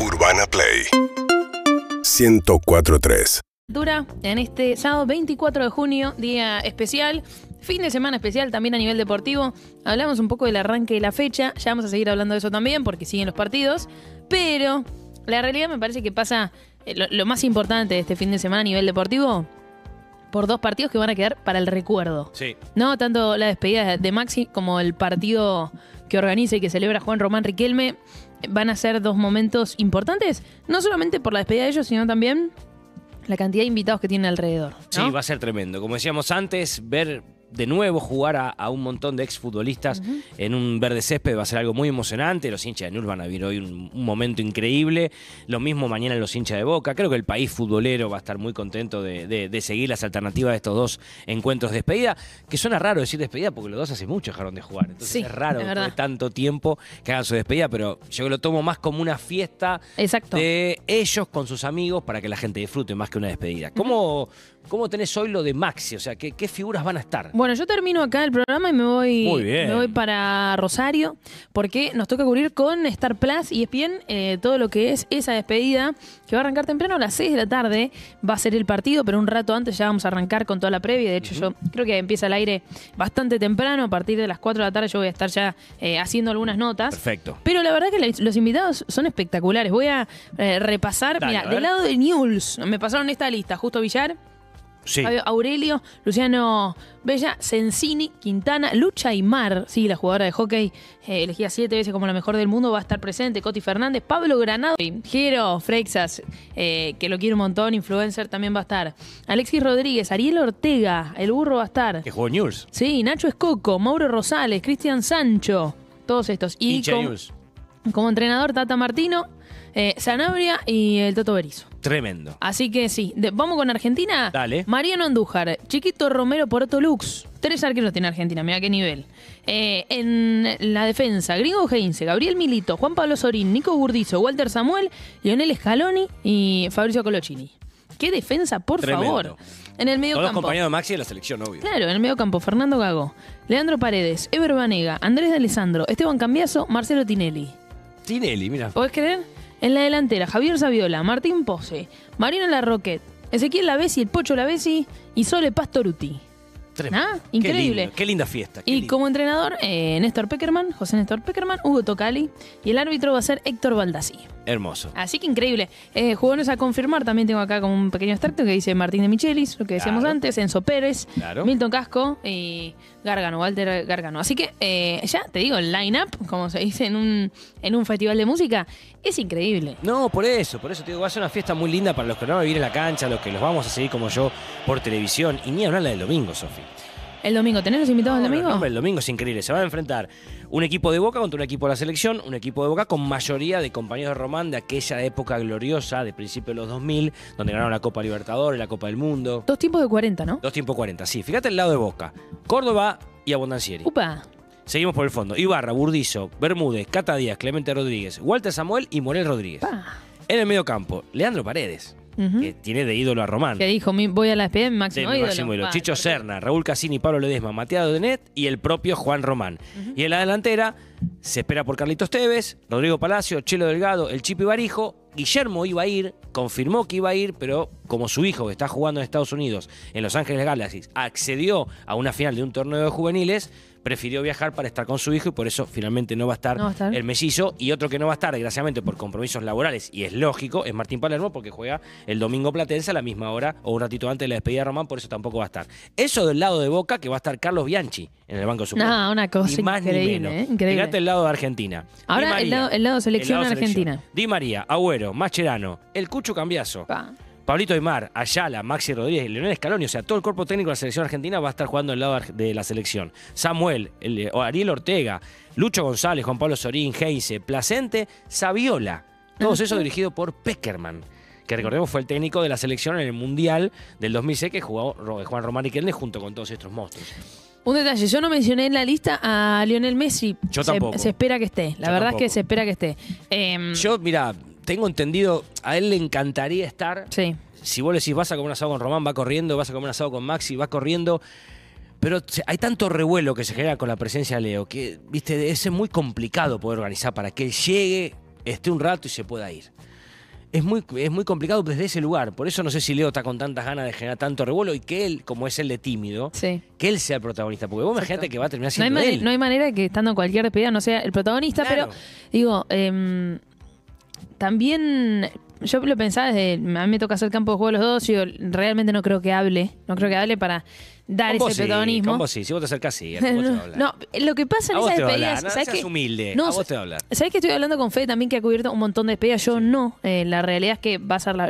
Urbana Play 1043 Dura en este sábado 24 de junio, día especial, fin de semana especial también a nivel deportivo. Hablamos un poco del arranque de la fecha, ya vamos a seguir hablando de eso también porque siguen los partidos, pero la realidad me parece que pasa eh, lo, lo más importante de este fin de semana a nivel deportivo por dos partidos que van a quedar para el recuerdo. Sí. No tanto la despedida de Maxi como el partido que organiza y que celebra Juan Román Riquelme van a ser dos momentos importantes, no solamente por la despedida de ellos, sino también la cantidad de invitados que tienen alrededor. ¿no? Sí, va a ser tremendo. Como decíamos antes, ver de nuevo jugar a, a un montón de exfutbolistas en un verde césped va a ser algo muy emocionante. Los hinchas de Newell's van a vivir hoy un, un momento increíble. Lo mismo mañana los hinchas de Boca. Creo que el país futbolero va a estar muy contento de, de- de seguir las alternativas de estos dos encuentros de despedida. Que suena raro decir despedida porque los dos hace mucho dejaron de jugar. Entonces Sí, es raro de tanto tiempo que hagan su despedida, pero yo lo tomo más como una fiesta Exacto. de ellos con sus amigos para que la gente disfrute más que una despedida. ¿Cómo, cómo tenés hoy lo de Maxi? O sea, ¿qué, qué figuras van a estar? Bueno, yo termino acá el programa y me voy, Muy bien. me voy para Rosario porque nos toca cubrir con Star Plus y ESPN eh, todo lo que es esa despedida que va a arrancar temprano a las 6 de la tarde. Va a ser el partido, pero un rato antes ya vamos a arrancar con toda la previa. De hecho, yo creo que empieza el aire bastante temprano. A partir de las 4 de la tarde yo voy a estar ya eh, haciendo algunas notas. Perfecto. Pero la verdad que los invitados son espectaculares. Voy a eh, repasar. Mira, del lado de News, me pasaron esta lista. Justo Villar, Sí. Fabio Aurelio, Luciano Bella, Sensini, Quintana, Lucha Aymar, sí, la jugadora de hockey, eh, elegida siete veces como la mejor del mundo, va a estar presente, Coti Fernández, Pablo Granado, Jero Freixas, eh, que lo quiere un montón, influencer también va a estar, Alexis Rodríguez, Ariel Ortega, el burro va a estar, Que jugó News. sí, Nacho Escoco, Mauro Rosales, Cristian Sancho, todos estos. Y Hincha com- News. como entrenador, Tata Martino, eh, Sanabria y el Toto Berizo. Tremendo. Así que sí, De- vamos con Argentina. Dale. Mariano Andújar, Chiquito Romero Portolux. Tres arqueros tiene Argentina, mira qué nivel. Eh, en la defensa, Gringo Heinze, Gabriel Milito, Juan Pablo Sorín, Nico Burdizo, Walter Samuel, Lionel Scaloni y Fabricio Colocini. Qué defensa, por Tremendo. favor. En el medio Todos campo. compañeros de Maxi de la selección, obvio. Claro, en el medio campo, Fernando Gago, Leandro Paredes, Ever Banega, Andrés de Alessandro, Esteban Cambiaso, Marcelo Tinelli. Tinelli, mira. ¿Podés creer? En la delantera, Javier Saviola, Martín Pose, Marino Larroquet, Ezequiel Lavesi, el Pocho Lavesi y Sole Pastoruti. Ah, Qué increíble. lindo, Qué, linda fiesta. qué Y lindo. como entrenador, eh, Néstor Peckerman, José Néstor Peckerman, Hugo Tocali y el árbitro va a ser Héctor Baldassi. Hermoso. Así que increíble. Eh, jugadores a confirmar, también tengo acá como un pequeño extracto que dice Martín de Michelis, lo que decíamos Claro. antes, Enzo Pérez, Claro. Milton Casco y Gargano, Walter Gargano. Así que eh, ya te digo, el line-up, como se dice en un, en un festival de música, es increíble. No, por eso, por eso te digo, va a ser una fiesta muy linda para los que no van a vivir en la cancha, los que los vamos a seguir como yo por televisión. Y ni hablar la del domingo, Sofi. El domingo, ¿tenés los invitados No, no, domingo? no, el domingo es increíble. Se van a enfrentar un equipo de Boca contra un equipo de la selección, un equipo de Boca con mayoría de compañeros de Román de aquella época gloriosa de principios de los 2000, donde ganaron la Copa Libertadores, la Copa del Mundo. Dos tiempos de 40, ¿no? Dos tiempos 40, sí. Fíjate el lado de Boca. Córdoba y Abondancieri. Upa. Seguimos por el fondo. Ibarra, Burdizo, Bermúdez, Cata Díaz, Clemente Rodríguez, Walter Samuel y Morel Rodríguez. Pa. En el medio campo, Leandro Paredes, Que tiene de ídolo a Román. Que dijo, voy a la Sí, máximo mi ídolo. máximo ídolo. Pa, Chicho. Serna, Raúl Cassini, Pablo Ledesma, Mateado Denet y el propio Juan Román. Y en la delantera se espera por Carlitos Tevez, Rodrigo Palacio, Chelo Delgado, el Chipi Barijo. Guillermo iba a ir, confirmó que iba a ir, pero como su hijo que está jugando en Estados Unidos, en Los Ángeles Galaxy, accedió a una final de un torneo de juveniles, prefirió viajar para estar con su hijo y por eso finalmente no va a estar, No va a estar. el mellizo. Y otro que no va a estar, desgraciadamente, por compromisos laborales, y es lógico, es Martín Palermo, porque juega el domingo platense a la misma hora o un ratito antes de la despedida de Román, por eso tampoco va a estar. Eso del lado de Boca, que va a estar Carlos Bianchi en el banco suplente. No, una cosa Ni más ni increíble, menos. ¿eh? Increíble. Fíjate el lado de Argentina. Ahora María, el lado- el lado selección argentina. Di María, Agüero, Mascherano, el Cucho Cambiaso, Pa. Pablito Aymar, Ayala, Maxi Rodríguez y Leonel Scaloni, o sea, todo el cuerpo técnico de la selección argentina va a estar jugando al lado de la selección. Samuel, el- o Ariel Ortega, Lucho González, Juan Pablo Sorín, Heinze, Placente, Saviola. Todos esos dirigidos por Peckerman, que recordemos fue el técnico de la selección en el Mundial del 2006 que jugó Ro- Juan Román Riquelme junto con todos estos monstruos. Un detalle, yo no mencioné en la lista a Lionel Messi. Yo tampoco. Se, espera que esté. La Yo verdad es que se espera que esté. Em, Yo, mira, tengo entendido, a él le encantaría estar. sí. Si vos le decís vas a comer un asado con Román, va corriendo, vas a comer un asado con Maxi, va corriendo. Pero hay tanto revuelo que se genera con la presencia de Leo que, viste, es muy complicado poder organizar para que él llegue esté un rato y se pueda ir. Es muy, es muy complicado desde ese lugar. Por eso no sé si Leo está con tantas ganas de generar tanto revuelo y que él, como es el de tímido, Sí. que él sea el protagonista. Porque vos imagínate que va a terminar No hay, siendo él. no hay manera de que estando en cualquier despedida no sea el protagonista, Claro. pero digo, em, también yo lo pensaba desde. A mí me toca hacer campo de juego los dos y yo realmente no creo que hable. No creo que hable para dar ese sí, protagonismo. con vos sí. Si vos te acercás, sí. ¿a vos te va a no, lo que pasa en A esas despedidas. no ¿sabes qué? humilde, No, a vos te va a hablar. ¿Sabes que estoy hablando con Fede también que ha cubierto un montón de despedidas? Yo no. Eh, la realidad es que va a ser la,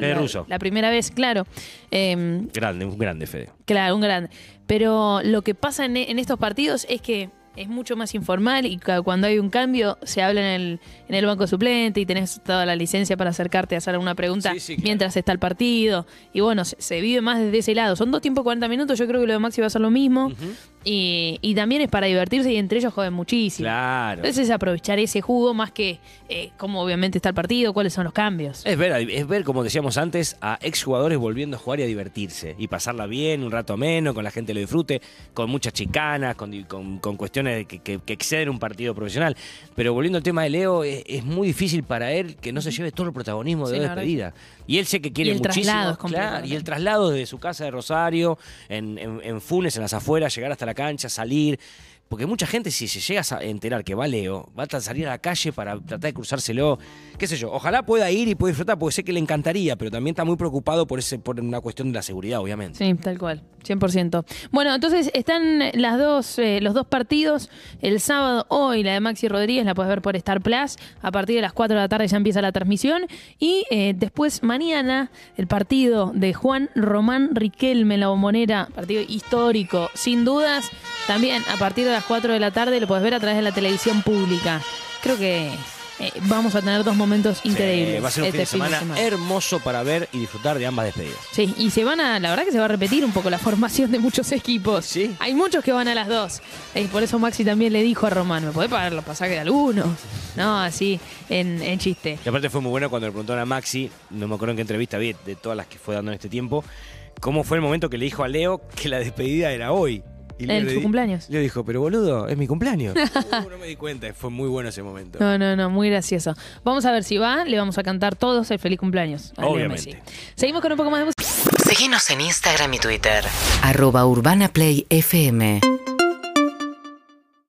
primera vez, claro. Em, Grande, un grande, Fede. Claro, un grande. Pero lo que pasa en, en estos partidos es que es mucho más informal y cuando hay un cambio se habla en el, en el banco suplente y tenés toda la licencia para acercarte a hacer alguna pregunta Sí, sí, claro. mientras está el partido. Y bueno, se, se vive más desde ese lado. Son dos tiempos 40 minutos, yo creo que lo de Maxi va a ser lo mismo. Y, y también es para divertirse y entre ellos joden muchísimo. Claro. Entonces es aprovechar ese jugo más que eh, cómo obviamente está el partido, cuáles son los cambios. Es ver, es ver, como decíamos antes, a exjugadores volviendo a jugar y a divertirse. Y pasarla bien, un rato menos, con la gente lo disfrute, con muchas chicanas, con, con- con cuestiones que, que- que exceden un partido profesional. Pero volviendo al tema de Leo, es, es muy difícil para él que no se lleve todo el protagonismo de Sí, la despedida. Y él sé que quiere Y el muchísimo. traslado es claro, y el traslado desde su casa de Rosario, en, en- en Funes, en las afueras, llegar hasta la cancha, salir. Porque mucha gente, si se llega a enterar que va Leo, va a salir a la calle para tratar de cruzárselo. Qué sé yo, ojalá pueda ir y pueda disfrutar, porque sé que le encantaría, pero también está muy preocupado por, ese, por una cuestión de la seguridad, obviamente. Sí, tal cual, 100%. Bueno, entonces están las dos, eh, los dos partidos. El sábado, hoy, la de Maxi Rodríguez la puedes ver por Star Plus. A partir de las 4 de la tarde ya empieza la transmisión. Y eh, después, mañana, el partido de Juan Román Riquelme la bombonera. Partido histórico, sin dudas. También a partir de las 4 de la tarde lo puedes ver a través de la televisión pública. Creo que eh, vamos a tener dos momentos increíbles. Sí, va a ser un este fin de semana, hermoso para ver y disfrutar de ambas despedidas. Sí, y se van a, la verdad que se va a repetir un poco la formación de muchos equipos. Sí. Hay muchos que van a las dos. Y por eso Maxi también le dijo a Román, ¿me podés pagar los pasajes de algunos? No, así, en, en chiste. Y aparte fue muy bueno cuando le preguntaron a Maxi, no me acuerdo en qué entrevista vi, de todas las que fue dando en este tiempo, cómo fue el momento que le dijo a Leo que la despedida era hoy. Y En le su di- cumpleaños. Leo dijo, pero boludo, es mi cumpleaños. Uh, no me di cuenta, fue muy bueno ese momento. No, no, no, muy gracioso. Vamos a ver si va, le vamos a cantar todos el feliz cumpleaños. a Obviamente. Messi. Seguimos con un poco más de música. Seguinos en Instagram y Twitter. Arroba Urbana Play FM